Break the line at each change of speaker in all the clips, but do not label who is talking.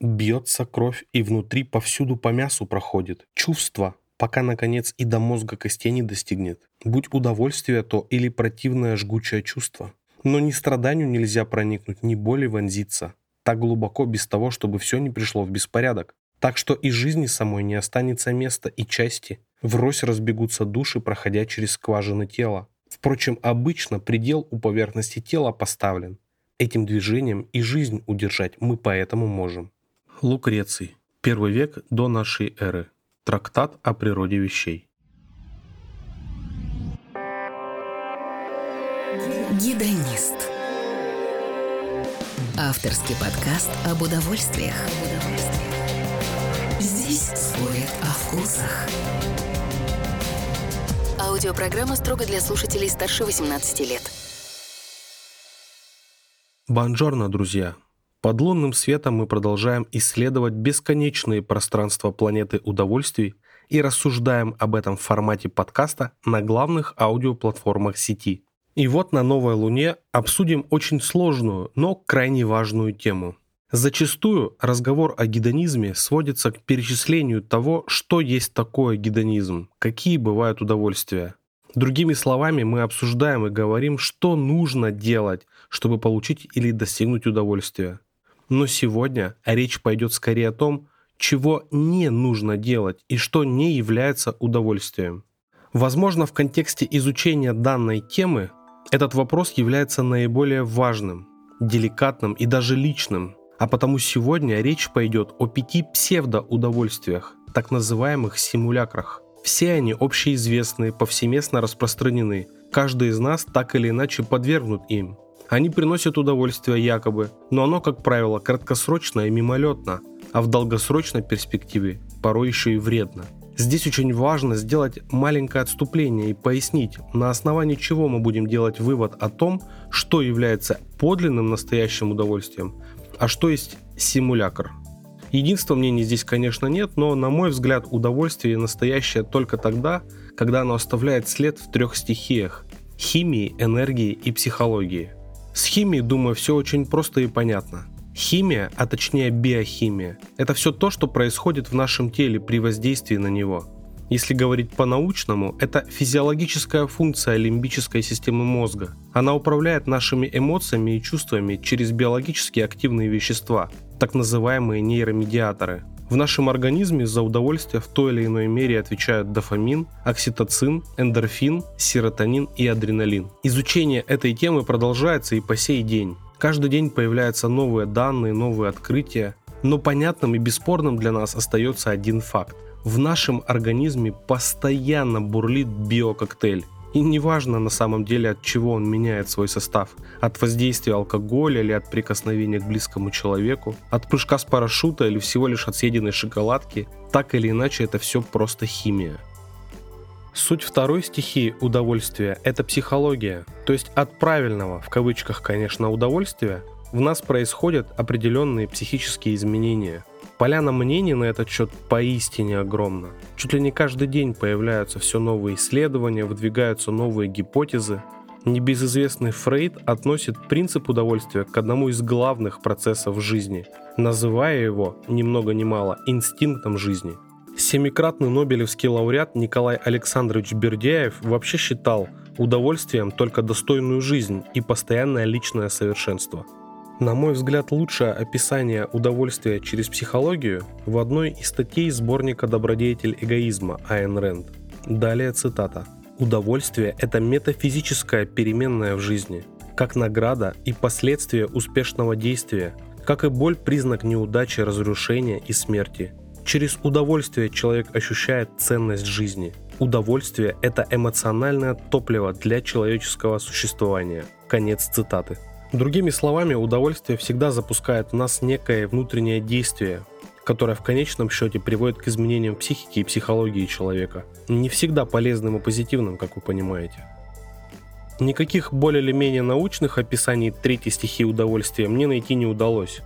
Бьется кровь, и внутри повсюду по мясу проходит. Чувство, пока, наконец, и до мозга костей не достигнет. Будь удовольствие то или противное жгучее чувство. Но ни страданию нельзя проникнуть, ни боли вонзиться. Так глубоко без того, чтобы все не пришло в беспорядок. Так что и жизни самой не останется места и части. Врозь разбегутся души, проходя через скважины тела. Впрочем, обычно предел у поверхности тела поставлен. Этим движением и жизнь удержать мы поэтому можем. Лукреций. Первый век до нашей эры. Трактат о природе вещей.
Гедонист. Авторский подкаст об удовольствиях. Здесь спорят о вкусах. Аудиопрограмма строго для слушателей старше 18 лет.
Бонжорно, друзья! Под лунным светом мы продолжаем исследовать бесконечные пространства планеты удовольствий и рассуждаем об этом в формате подкаста на главных аудиоплатформах сети. И вот на Новой Луне обсудим очень сложную, но крайне важную тему. Зачастую разговор о гедонизме сводится к перечислению того, что есть такое гедонизм, какие бывают удовольствия. Другими словами, мы обсуждаем и говорим, что нужно делать, чтобы получить или достигнуть удовольствия. Но сегодня речь пойдет скорее о том, чего не нужно делать и что не является удовольствием. Возможно, в контексте изучения данной темы этот вопрос является наиболее важным, деликатным и даже личным, а потому сегодня речь пойдет о пяти псевдоудовольствиях, так называемых симулякрах. Все они общеизвестны, повсеместно распространены. Каждый из нас так или иначе подвергнут им. Они приносят удовольствие якобы, но оно, как правило, краткосрочно и мимолетно, а в долгосрочной перспективе порой еще и вредно. Здесь очень важно сделать маленькое отступление и пояснить, на основании чего мы будем делать вывод о том, что является подлинным настоящим удовольствием, а что есть симулякр. Единства мнений здесь, конечно, нет, но, на мой взгляд, удовольствие настоящее только тогда, когда оно оставляет след в трех стихиях – химии, энергии и психологии – с химией, думаю, все очень просто и понятно. Химия, а точнее биохимия, это все то, что происходит в нашем теле при воздействии на него. Если говорить по-научному, это физиологическая функция лимбической системы мозга. Она управляет нашими эмоциями и чувствами через биологически активные вещества, так называемые нейромедиаторы – в нашем организме за удовольствие в той или иной мере отвечают дофамин, окситоцин, эндорфин, серотонин и адреналин. Изучение этой темы продолжается и по сей день. Каждый день появляются новые данные, новые открытия. Но понятным и бесспорным для нас остается один факт. В нашем организме постоянно бурлит биококтейль. И неважно на самом деле от чего он меняет свой состав. От воздействия алкоголя или от прикосновения к близкому человеку, от прыжка с парашюта или всего лишь от съеденной шоколадки. Так или иначе это все просто химия. Суть второй стихии удовольствия – это психология. То есть от правильного, в кавычках, конечно, удовольствия в нас происходят определенные психические изменения – Поляна мнений на этот счет поистине огромна. Чуть ли не каждый день появляются все новые исследования, выдвигаются новые гипотезы. Небезызвестный Фрейд относит принцип удовольствия к одному из главных процессов жизни, называя его, ни много ни мало, инстинктом жизни. Семикратный нобелевский лауреат Николай Александрович Бердяев вообще считал удовольствием только достойную жизнь и постоянное личное совершенство – на мой взгляд, лучшее описание удовольствия через психологию в одной из статей сборника «Добродетель эгоизма» Айн Рэнд. Далее цитата. «Удовольствие – это метафизическая переменная в жизни, как награда и последствие успешного действия, как и боль – признак неудачи, разрушения и смерти. Через удовольствие человек ощущает ценность жизни. Удовольствие – это эмоциональное топливо для человеческого существования». Конец цитаты. Другими словами, удовольствие всегда запускает в нас некое внутреннее действие, которое в конечном счете приводит к изменениям психики и психологии человека. Не всегда полезным и позитивным, как вы понимаете. Никаких более или менее научных описаний третьей стихии удовольствия мне найти не удалось.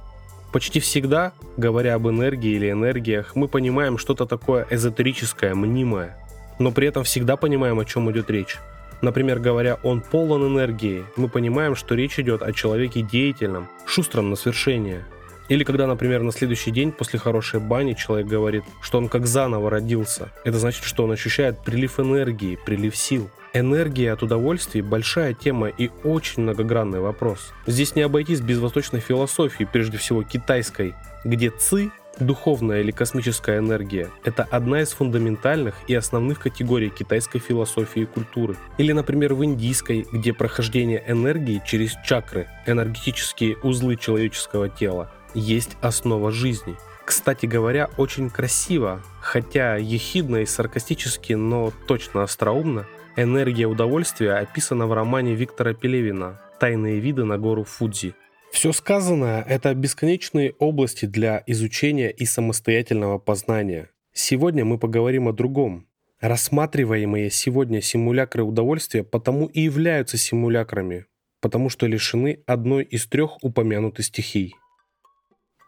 Почти всегда, говоря об энергии или энергиях, мы понимаем что-то такое эзотерическое, мнимое, но при этом всегда понимаем, о чем идет речь. Например, говоря «он полон энергии», мы понимаем, что речь идет о человеке деятельном, шустром на свершение. Или когда, например, на следующий день после хорошей бани человек говорит, что он как заново родился. Это значит, что он ощущает прилив энергии, прилив сил. Энергия от удовольствия – большая тема и очень многогранный вопрос. Здесь не обойтись без восточной философии, прежде всего китайской, где ци Духовная или космическая энергия – это одна из фундаментальных и основных категорий китайской философии и культуры. Или, например, в индийской, где прохождение энергии через чакры, энергетические узлы человеческого тела, есть основа жизни. Кстати говоря, очень красиво, хотя ехидно и саркастически, но точно остроумно, энергия удовольствия описана в романе Виктора Пелевина «Тайные виды на гору Фудзи», все сказанное – это бесконечные области для изучения и самостоятельного познания. Сегодня мы поговорим о другом. Рассматриваемые сегодня симулякры удовольствия потому и являются симулякрами, потому что лишены одной из трех упомянутых стихий.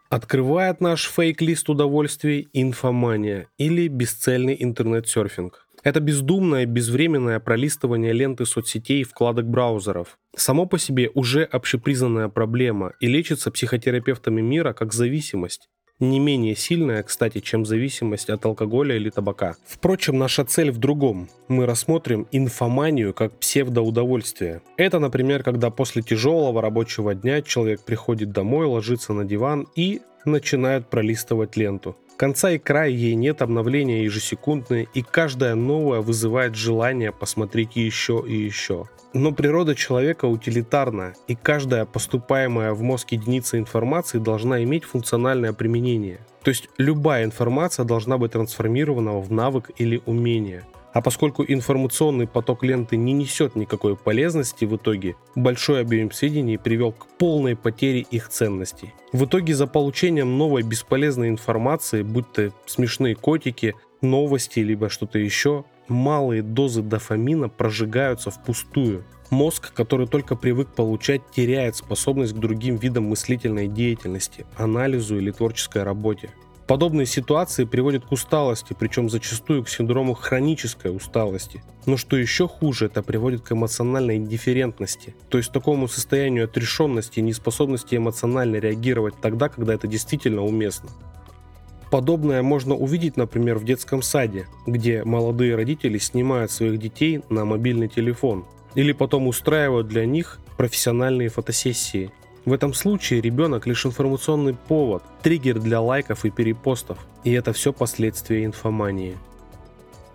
Открывает наш фейк-лист удовольствий инфомания или бесцельный интернет-серфинг. Это бездумное, безвременное пролистывание ленты соцсетей и вкладок браузеров. Само по себе уже общепризнанная проблема и лечится психотерапевтами мира как зависимость. Не менее сильная, кстати, чем зависимость от алкоголя или табака. Впрочем, наша цель в другом. Мы рассмотрим инфоманию как псевдоудовольствие. Это, например, когда после тяжелого рабочего дня человек приходит домой, ложится на диван и начинает пролистывать ленту. Конца и края ей нет, обновления ежесекундные, и каждая новая вызывает желание посмотреть еще и еще. Но природа человека утилитарна, и каждая поступаемая в мозг единица информации должна иметь функциональное применение. То есть любая информация должна быть трансформирована в навык или умение. А поскольку информационный поток ленты не несет никакой полезности в итоге, большой объем сведений привел к полной потере их ценностей. В итоге за получением новой бесполезной информации, будь то смешные котики, новости, либо что-то еще, малые дозы дофамина прожигаются впустую. Мозг, который только привык получать, теряет способность к другим видам мыслительной деятельности, анализу или творческой работе. Подобные ситуации приводят к усталости, причем зачастую к синдрому хронической усталости. Но что еще хуже, это приводит к эмоциональной индифферентности, то есть такому состоянию отрешенности и неспособности эмоционально реагировать тогда, когда это действительно уместно. Подобное можно увидеть, например, в детском саде, где молодые родители снимают своих детей на мобильный телефон или потом устраивают для них профессиональные фотосессии – в этом случае ребенок лишь информационный повод, триггер для лайков и перепостов, и это все последствия инфомании.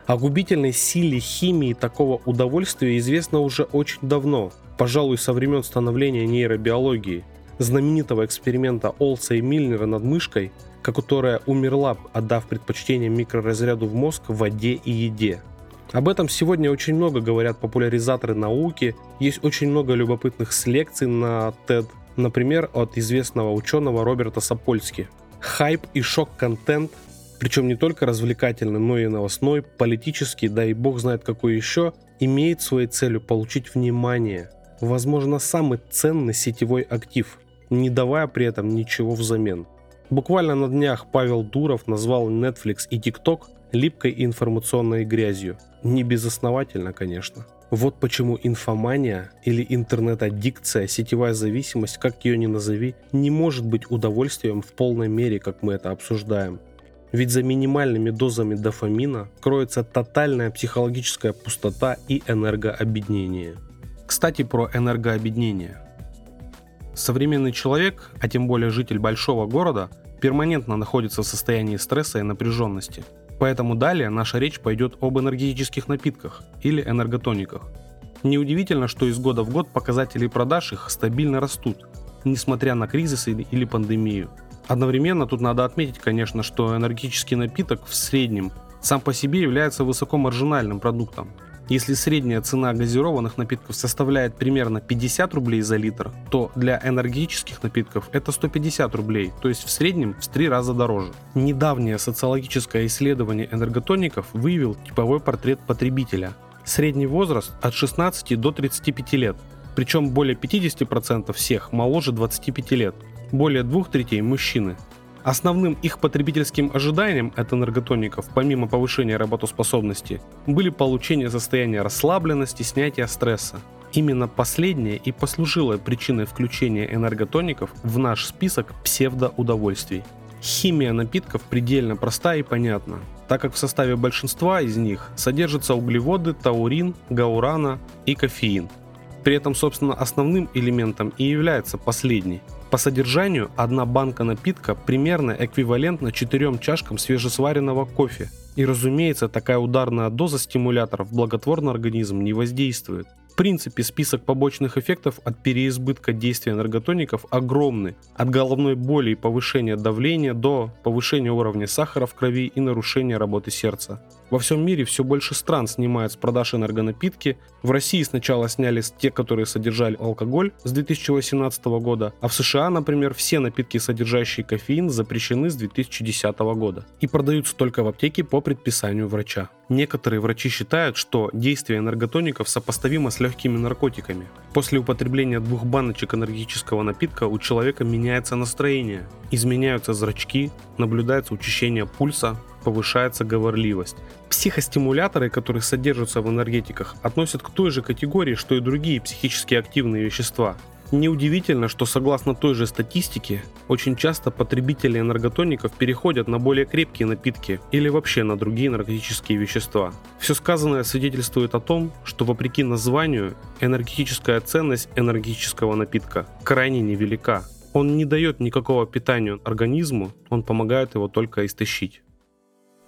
О губительной силе химии такого удовольствия известно уже очень давно, пожалуй, со времен становления нейробиологии, знаменитого эксперимента Олса и Мильнера над мышкой, которая умерла, отдав предпочтение микроразряду в мозг, воде и еде. Об этом сегодня очень много говорят популяризаторы науки, есть очень много любопытных лекций на TED, Например, от известного ученого Роберта Сапольски. Хайп и шок-контент, причем не только развлекательный, но и новостной, политический, да и бог знает какой еще, имеет своей целью получить внимание. Возможно, самый ценный сетевой актив, не давая при этом ничего взамен. Буквально на днях Павел Дуров назвал Netflix и TikTok липкой информационной грязью. Не безосновательно, конечно. Вот почему инфомания или интернет-аддикция, сетевая зависимость, как ее ни назови, не может быть удовольствием в полной мере, как мы это обсуждаем. Ведь за минимальными дозами дофамина кроется тотальная психологическая пустота и энергообеднение. Кстати, про энергообеднение. Современный человек, а тем более житель большого города, перманентно находится в состоянии стресса и напряженности – Поэтому далее наша речь пойдет об энергетических напитках или энерготониках. Неудивительно, что из года в год показатели продаж их стабильно растут, несмотря на кризисы или пандемию. Одновременно тут надо отметить, конечно, что энергетический напиток в среднем сам по себе является высокомаржинальным продуктом, если средняя цена газированных напитков составляет примерно 50 рублей за литр, то для энергетических напитков это 150 рублей, то есть в среднем в 3 раза дороже. Недавнее социологическое исследование энерготоников выявил типовой портрет потребителя. Средний возраст от 16 до 35 лет, причем более 50% всех моложе 25 лет, более двух третей мужчины, Основным их потребительским ожиданием от энерготоников, помимо повышения работоспособности, были получение состояния расслабленности, снятия стресса. Именно последнее и послужило причиной включения энерготоников в наш список псевдоудовольствий. Химия напитков предельно проста и понятна, так как в составе большинства из них содержатся углеводы, таурин, гаурана и кофеин. При этом, собственно, основным элементом и является последний. По содержанию одна банка напитка примерно эквивалентна 4 чашкам свежесваренного кофе. И разумеется, такая ударная доза стимуляторов благотворно организм не воздействует принципе, список побочных эффектов от переизбытка действия энерготоников огромный. От головной боли и повышения давления до повышения уровня сахара в крови и нарушения работы сердца. Во всем мире все больше стран снимают с продаж энергонапитки. В России сначала сняли те, которые содержали алкоголь с 2018 года, а в США, например, все напитки, содержащие кофеин, запрещены с 2010 года и продаются только в аптеке по предписанию врача. Некоторые врачи считают, что действие энерготоников сопоставимо с легкими наркотиками. После употребления двух баночек энергетического напитка у человека меняется настроение, изменяются зрачки, наблюдается учащение пульса, повышается говорливость. Психостимуляторы, которые содержатся в энергетиках, относят к той же категории, что и другие психически активные вещества. Неудивительно, что согласно той же статистике, очень часто потребители энерготоников переходят на более крепкие напитки или вообще на другие наркотические вещества. Все сказанное свидетельствует о том, что вопреки названию, энергетическая ценность энергетического напитка крайне невелика. Он не дает никакого питания организму, он помогает его только истощить.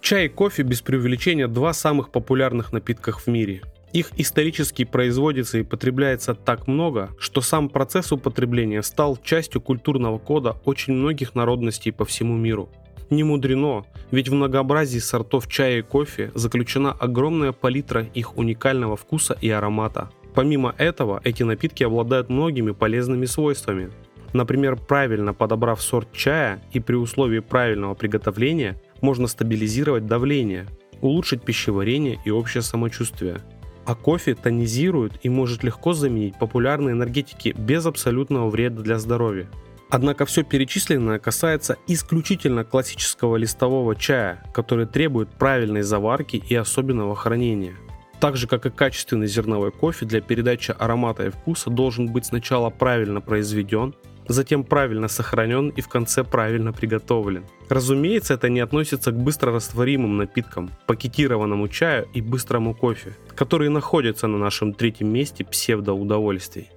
Чай и кофе без преувеличения два самых популярных напитках в мире. Их исторически производится и потребляется так много, что сам процесс употребления стал частью культурного кода очень многих народностей по всему миру. Не мудрено, ведь в многообразии сортов чая и кофе заключена огромная палитра их уникального вкуса и аромата. Помимо этого, эти напитки обладают многими полезными свойствами. Например, правильно подобрав сорт чая и при условии правильного приготовления – можно стабилизировать давление, улучшить пищеварение и общее самочувствие. А кофе тонизирует и может легко заменить популярные энергетики без абсолютного вреда для здоровья. Однако все перечисленное касается исключительно классического листового чая, который требует правильной заварки и особенного хранения. Так же, как и качественный зерновой кофе для передачи аромата и вкуса должен быть сначала правильно произведен, затем правильно сохранен и в конце правильно приготовлен. Разумеется, это не относится к быстрорастворимым напиткам, пакетированному чаю и быстрому кофе, которые находятся на нашем третьем месте псевдоудовольствий.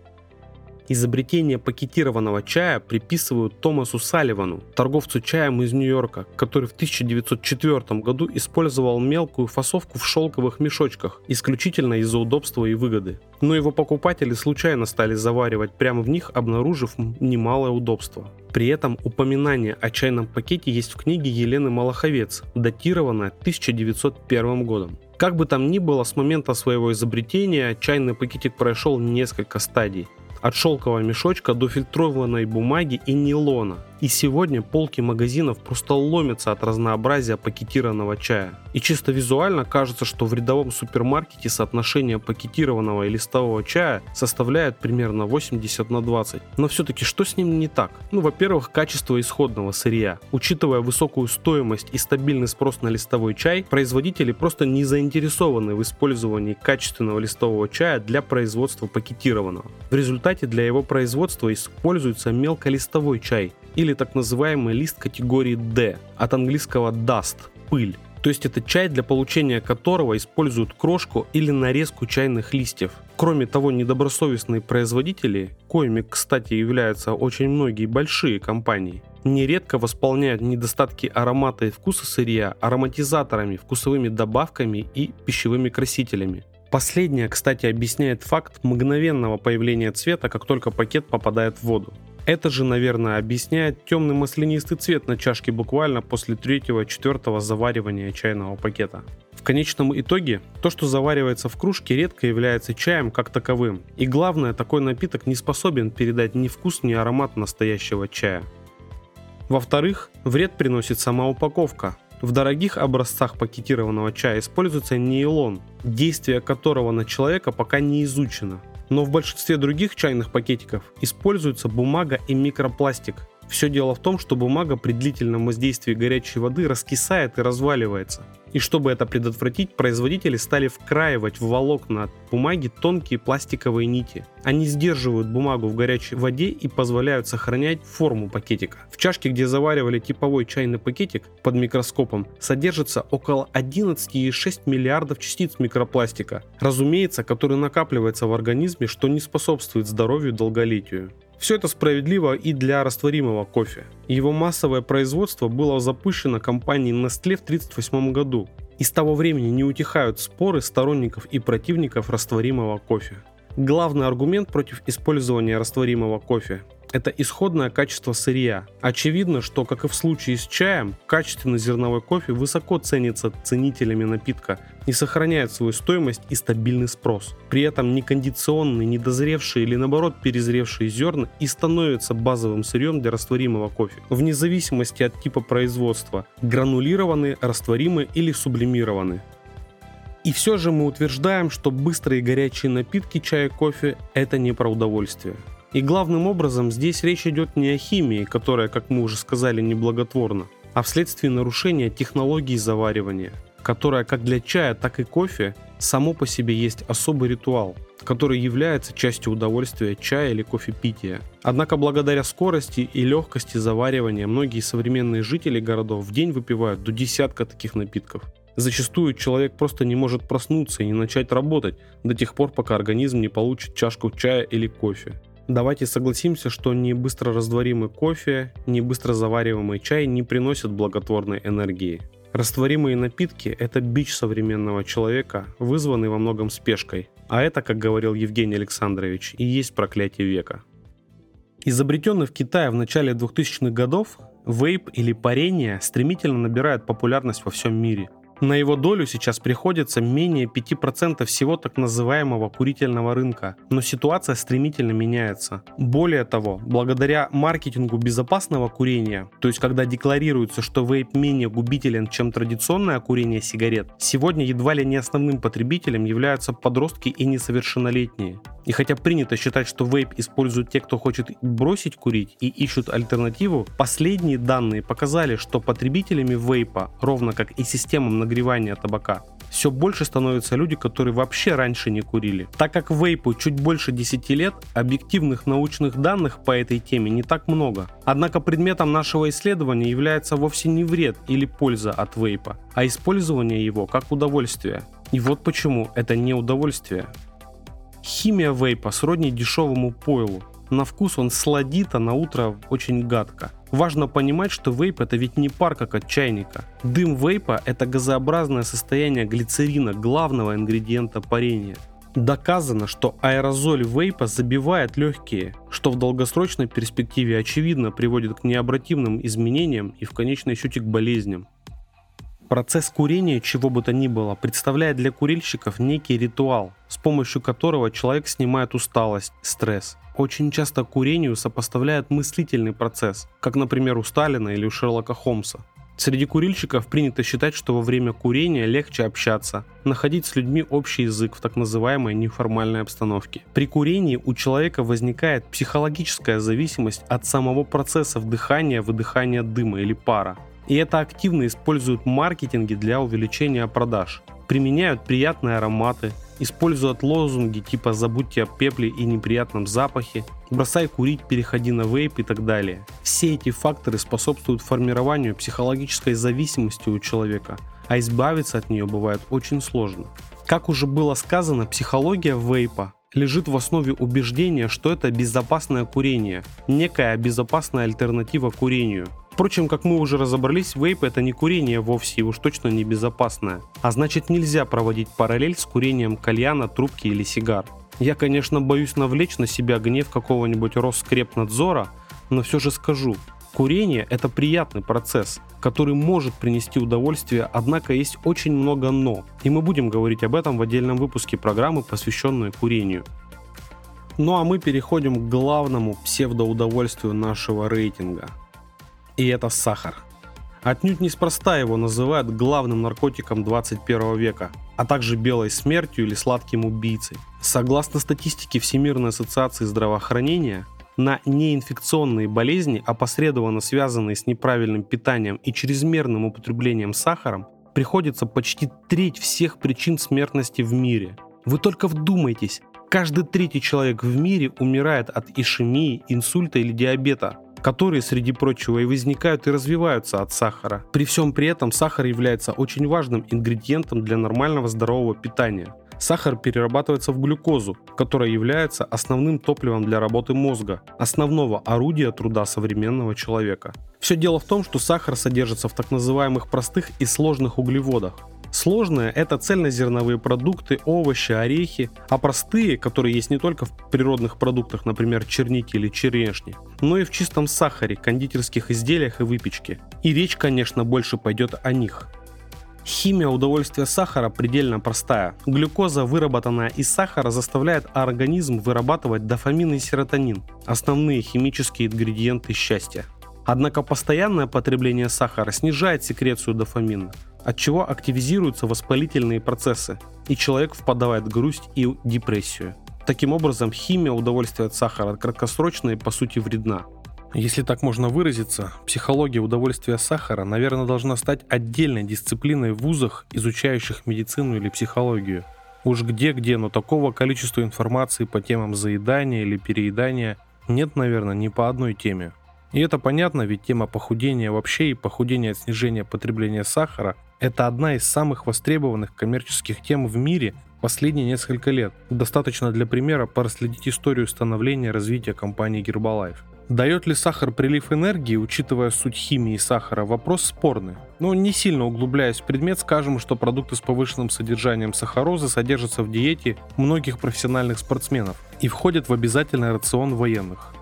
Изобретение пакетированного чая приписывают Томасу Салливану, торговцу чаем из Нью-Йорка, который в 1904 году использовал мелкую фасовку в шелковых мешочках, исключительно из-за удобства и выгоды. Но его покупатели случайно стали заваривать прямо в них, обнаружив немалое удобство. При этом упоминание о чайном пакете есть в книге Елены Малаховец, датированная 1901 годом. Как бы там ни было, с момента своего изобретения чайный пакетик прошел несколько стадий от шелкового мешочка до фильтрованной бумаги и нейлона. И сегодня полки магазинов просто ломятся от разнообразия пакетированного чая. И чисто визуально кажется, что в рядовом супермаркете соотношение пакетированного и листового чая составляет примерно 80 на 20. Но все-таки что с ним не так? Ну, во-первых, качество исходного сырья. Учитывая высокую стоимость и стабильный спрос на листовой чай, производители просто не заинтересованы в использовании качественного листового чая для производства пакетированного. В результате для его производства используется мелколистовой чай, или так называемый лист категории D, от английского dust – пыль. То есть это чай, для получения которого используют крошку или нарезку чайных листьев. Кроме того, недобросовестные производители, коими, кстати, являются очень многие большие компании, нередко восполняют недостатки аромата и вкуса сырья ароматизаторами, вкусовыми добавками и пищевыми красителями. Последнее, кстати, объясняет факт мгновенного появления цвета, как только пакет попадает в воду. Это же, наверное, объясняет темный маслянистый цвет на чашке буквально после третьего-четвертого заваривания чайного пакета. В конечном итоге, то, что заваривается в кружке, редко является чаем как таковым. И главное, такой напиток не способен передать ни вкус, ни аромат настоящего чая. Во-вторых, вред приносит сама упаковка. В дорогих образцах пакетированного чая используется нейлон, действие которого на человека пока не изучено. Но в большинстве других чайных пакетиков используется бумага и микропластик. Все дело в том, что бумага при длительном воздействии горячей воды раскисает и разваливается. И чтобы это предотвратить, производители стали вкраивать в волокна бумаги тонкие пластиковые нити. Они сдерживают бумагу в горячей воде и позволяют сохранять форму пакетика. В чашке, где заваривали типовой чайный пакетик под микроскопом, содержится около 11,6 миллиардов частиц микропластика, разумеется, который накапливается в организме, что не способствует здоровью и долголетию. Все это справедливо и для растворимого кофе. Его массовое производство было запущено компанией Nestle в 1938 году. И с того времени не утихают споры сторонников и противников растворимого кофе. Главный аргумент против использования растворимого кофе это исходное качество сырья. Очевидно, что, как и в случае с чаем, качественный зерновой кофе высоко ценится ценителями напитка и сохраняет свою стоимость и стабильный спрос. При этом некондиционные, недозревшие или наоборот перезревшие зерна и становятся базовым сырьем для растворимого кофе, вне зависимости от типа производства, гранулированные, растворимые или сублимированные. И все же мы утверждаем, что быстрые горячие напитки чая и кофе – это не про удовольствие. И главным образом здесь речь идет не о химии, которая, как мы уже сказали, неблаготворна, а вследствие нарушения технологии заваривания, которая как для чая, так и кофе само по себе есть особый ритуал, который является частью удовольствия чая или кофепития. Однако благодаря скорости и легкости заваривания многие современные жители городов в день выпивают до десятка таких напитков. Зачастую человек просто не может проснуться и не начать работать до тех пор, пока организм не получит чашку чая или кофе. Давайте согласимся, что не быстро растворимый кофе, не быстро завариваемый чай не приносят благотворной энергии. Растворимые напитки – это бич современного человека, вызванный во многом спешкой. А это, как говорил Евгений Александрович, и есть проклятие века. Изобретенный в Китае в начале 2000-х годов, вейп или парение стремительно набирает популярность во всем мире – на его долю сейчас приходится менее 5% всего так называемого курительного рынка, но ситуация стремительно меняется. Более того, благодаря маркетингу безопасного курения, то есть когда декларируется, что вейп менее губителен, чем традиционное курение сигарет, сегодня едва ли не основным потребителем являются подростки и несовершеннолетние. И хотя принято считать, что вейп используют те, кто хочет бросить курить и ищут альтернативу, последние данные показали, что потребителями вейпа, ровно как и системам нагревания табака, все больше становятся люди, которые вообще раньше не курили. Так как вейпу чуть больше 10 лет, объективных научных данных по этой теме не так много. Однако предметом нашего исследования является вовсе не вред или польза от вейпа, а использование его как удовольствие. И вот почему это не удовольствие. Химия вейпа сродни дешевому пойлу. На вкус он сладит, а на утро очень гадко. Важно понимать, что вейп это ведь не пар, как от чайника. Дым вейпа это газообразное состояние глицерина, главного ингредиента парения. Доказано, что аэрозоль вейпа забивает легкие, что в долгосрочной перспективе очевидно приводит к необратимым изменениям и в конечном счете к болезням. Процесс курения чего бы то ни было представляет для курильщиков некий ритуал, с помощью которого человек снимает усталость, стресс. Очень часто курению сопоставляют мыслительный процесс, как, например, у Сталина или у Шерлока Холмса. Среди курильщиков принято считать, что во время курения легче общаться, находить с людьми общий язык в так называемой неформальной обстановке. При курении у человека возникает психологическая зависимость от самого процесса вдыхания, выдыхания дыма или пара. И это активно используют маркетинги для увеличения продаж. Применяют приятные ароматы, используют лозунги типа «забудьте о пепле и неприятном запахе», «бросай курить, переходи на вейп» и так далее. Все эти факторы способствуют формированию психологической зависимости у человека, а избавиться от нее бывает очень сложно. Как уже было сказано, психология вейпа лежит в основе убеждения, что это безопасное курение, некая безопасная альтернатива курению – Впрочем, как мы уже разобрались, вейп это не курение вовсе и уж точно не безопасное. А значит нельзя проводить параллель с курением кальяна, трубки или сигар. Я, конечно, боюсь навлечь на себя гнев какого-нибудь Роскрепнадзора, но все же скажу, Курение – это приятный процесс, который может принести удовольствие, однако есть очень много «но». И мы будем говорить об этом в отдельном выпуске программы, посвященной курению. Ну а мы переходим к главному псевдоудовольствию нашего рейтинга – и это сахар. Отнюдь неспроста его называют главным наркотиком 21 века, а также белой смертью или сладким убийцей. Согласно статистике Всемирной ассоциации здравоохранения, на неинфекционные болезни, опосредованно связанные с неправильным питанием и чрезмерным употреблением сахаром, приходится почти треть всех причин смертности в мире. Вы только вдумайтесь, каждый третий человек в мире умирает от ишемии, инсульта или диабета которые, среди прочего, и возникают и развиваются от сахара. При всем при этом сахар является очень важным ингредиентом для нормального здорового питания. Сахар перерабатывается в глюкозу, которая является основным топливом для работы мозга, основного орудия труда современного человека. Все дело в том, что сахар содержится в так называемых простых и сложных углеводах. Сложные – это цельнозерновые продукты, овощи, орехи, а простые, которые есть не только в природных продуктах, например, черники или черешни, но и в чистом сахаре, кондитерских изделиях и выпечке. И речь, конечно, больше пойдет о них. Химия удовольствия сахара предельно простая. Глюкоза, выработанная из сахара, заставляет организм вырабатывать дофамин и серотонин – основные химические ингредиенты счастья. Однако постоянное потребление сахара снижает секрецию дофамина, от чего активизируются воспалительные процессы, и человек впадает в грусть и депрессию. Таким образом, химия удовольствия от сахара краткосрочная и по сути вредна. Если так можно выразиться, психология удовольствия сахара, наверное, должна стать отдельной дисциплиной в вузах, изучающих медицину или психологию. Уж где-где, но такого количества информации по темам заедания или переедания нет, наверное, ни по одной теме. И это понятно, ведь тема похудения вообще и похудения от снижения потребления сахара это одна из самых востребованных коммерческих тем в мире последние несколько лет. Достаточно для примера проследить историю становления и развития компании Herbalife. Дает ли сахар прилив энергии, учитывая суть химии сахара, вопрос спорный. Но не сильно углубляясь в предмет, скажем, что продукты с повышенным содержанием сахарозы содержатся в диете многих профессиональных спортсменов и входят в обязательный рацион военных.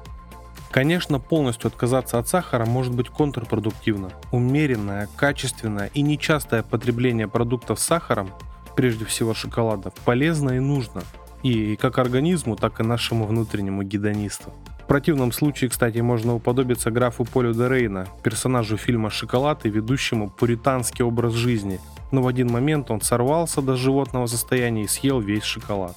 Конечно, полностью отказаться от сахара может быть контрпродуктивно. Умеренное, качественное и нечастое потребление продуктов с сахаром, прежде всего шоколада, полезно и нужно. И как организму, так и нашему внутреннему гедонисту. В противном случае, кстати, можно уподобиться графу Полю де Рейна, персонажу фильма «Шоколад» и ведущему пуританский образ жизни. Но в один момент он сорвался до животного состояния и съел весь шоколад.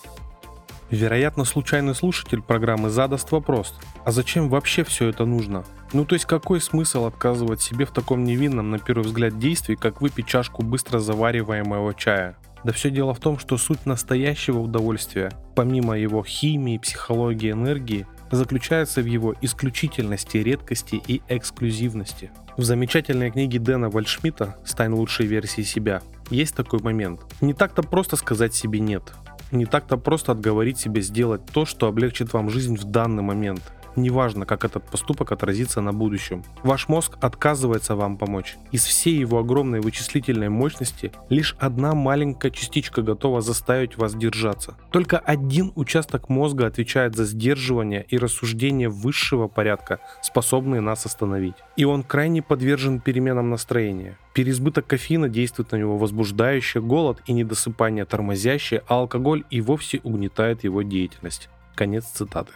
Вероятно, случайный слушатель программы задаст вопрос, а зачем вообще все это нужно? Ну то есть какой смысл отказывать себе в таком невинном на первый взгляд действии, как выпить чашку быстро завариваемого чая? Да все дело в том, что суть настоящего удовольствия, помимо его химии, психологии, энергии, заключается в его исключительности, редкости и эксклюзивности. В замечательной книге Дэна Вальшмита «Стань лучшей версией себя» есть такой момент. Не так-то просто сказать себе «нет». Не так-то просто отговорить себе сделать то, что облегчит вам жизнь в данный момент. Неважно, как этот поступок отразится на будущем. Ваш мозг отказывается вам помочь. Из всей его огромной вычислительной мощности лишь одна маленькая частичка готова заставить вас держаться. Только один участок мозга отвечает за сдерживание и рассуждение высшего порядка, способные нас остановить. И он крайне подвержен переменам настроения. Переизбыток кофеина действует на него возбуждающе, голод и недосыпание тормозящее, а алкоголь и вовсе угнетает его деятельность. Конец цитаты.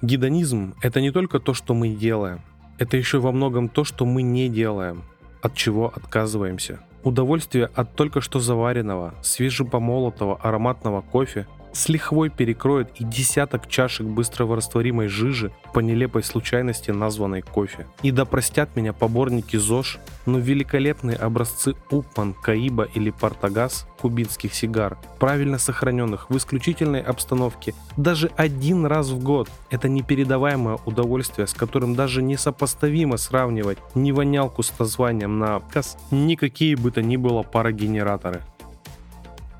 Гедонизм – это не только то, что мы делаем, это еще во многом то, что мы не делаем, от чего отказываемся. Удовольствие от только что заваренного, свежепомолотого ароматного кофе – с лихвой перекроет и десяток чашек быстрого растворимой жижи по нелепой случайности названной кофе. И да простят меня поборники ЗОЖ, но великолепные образцы Упман, Каиба или Партагаз кубинских сигар, правильно сохраненных в исключительной обстановке, даже один раз в год, это непередаваемое удовольствие, с которым даже несопоставимо сравнивать ни вонялку с названием на отказ, никакие бы то ни было парогенераторы.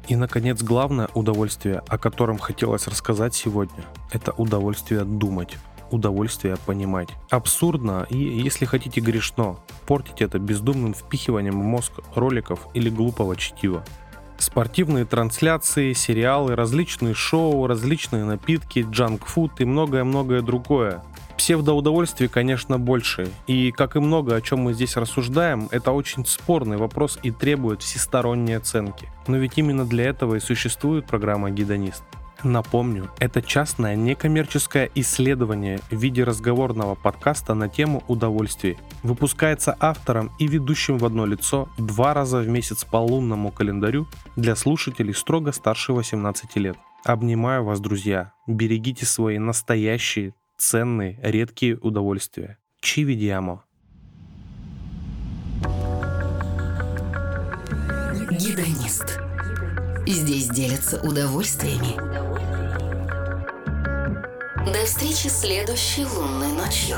И, наконец, главное удовольствие, о котором хотелось рассказать сегодня, это удовольствие думать удовольствие понимать. Абсурдно и, если хотите, грешно портить это бездумным впихиванием в мозг роликов или глупого чтива. Спортивные трансляции, сериалы, различные шоу, различные напитки, джанк-фуд и многое-многое другое. Псевдоудовольствий, конечно, больше. И, как и много о чем мы здесь рассуждаем, это очень спорный вопрос и требует всесторонней оценки. Но ведь именно для этого и существует программа «Гидонист». Напомню, это частное некоммерческое исследование в виде разговорного подкаста на тему удовольствий. Выпускается автором и ведущим в одно лицо два раза в месяц по лунному календарю для слушателей строго старше 18 лет. Обнимаю вас, друзья. Берегите свои настоящие ценные, редкие удовольствия. Чи видиамо.
Гидронист. Здесь делятся удовольствиями. До встречи следующей лунной ночью.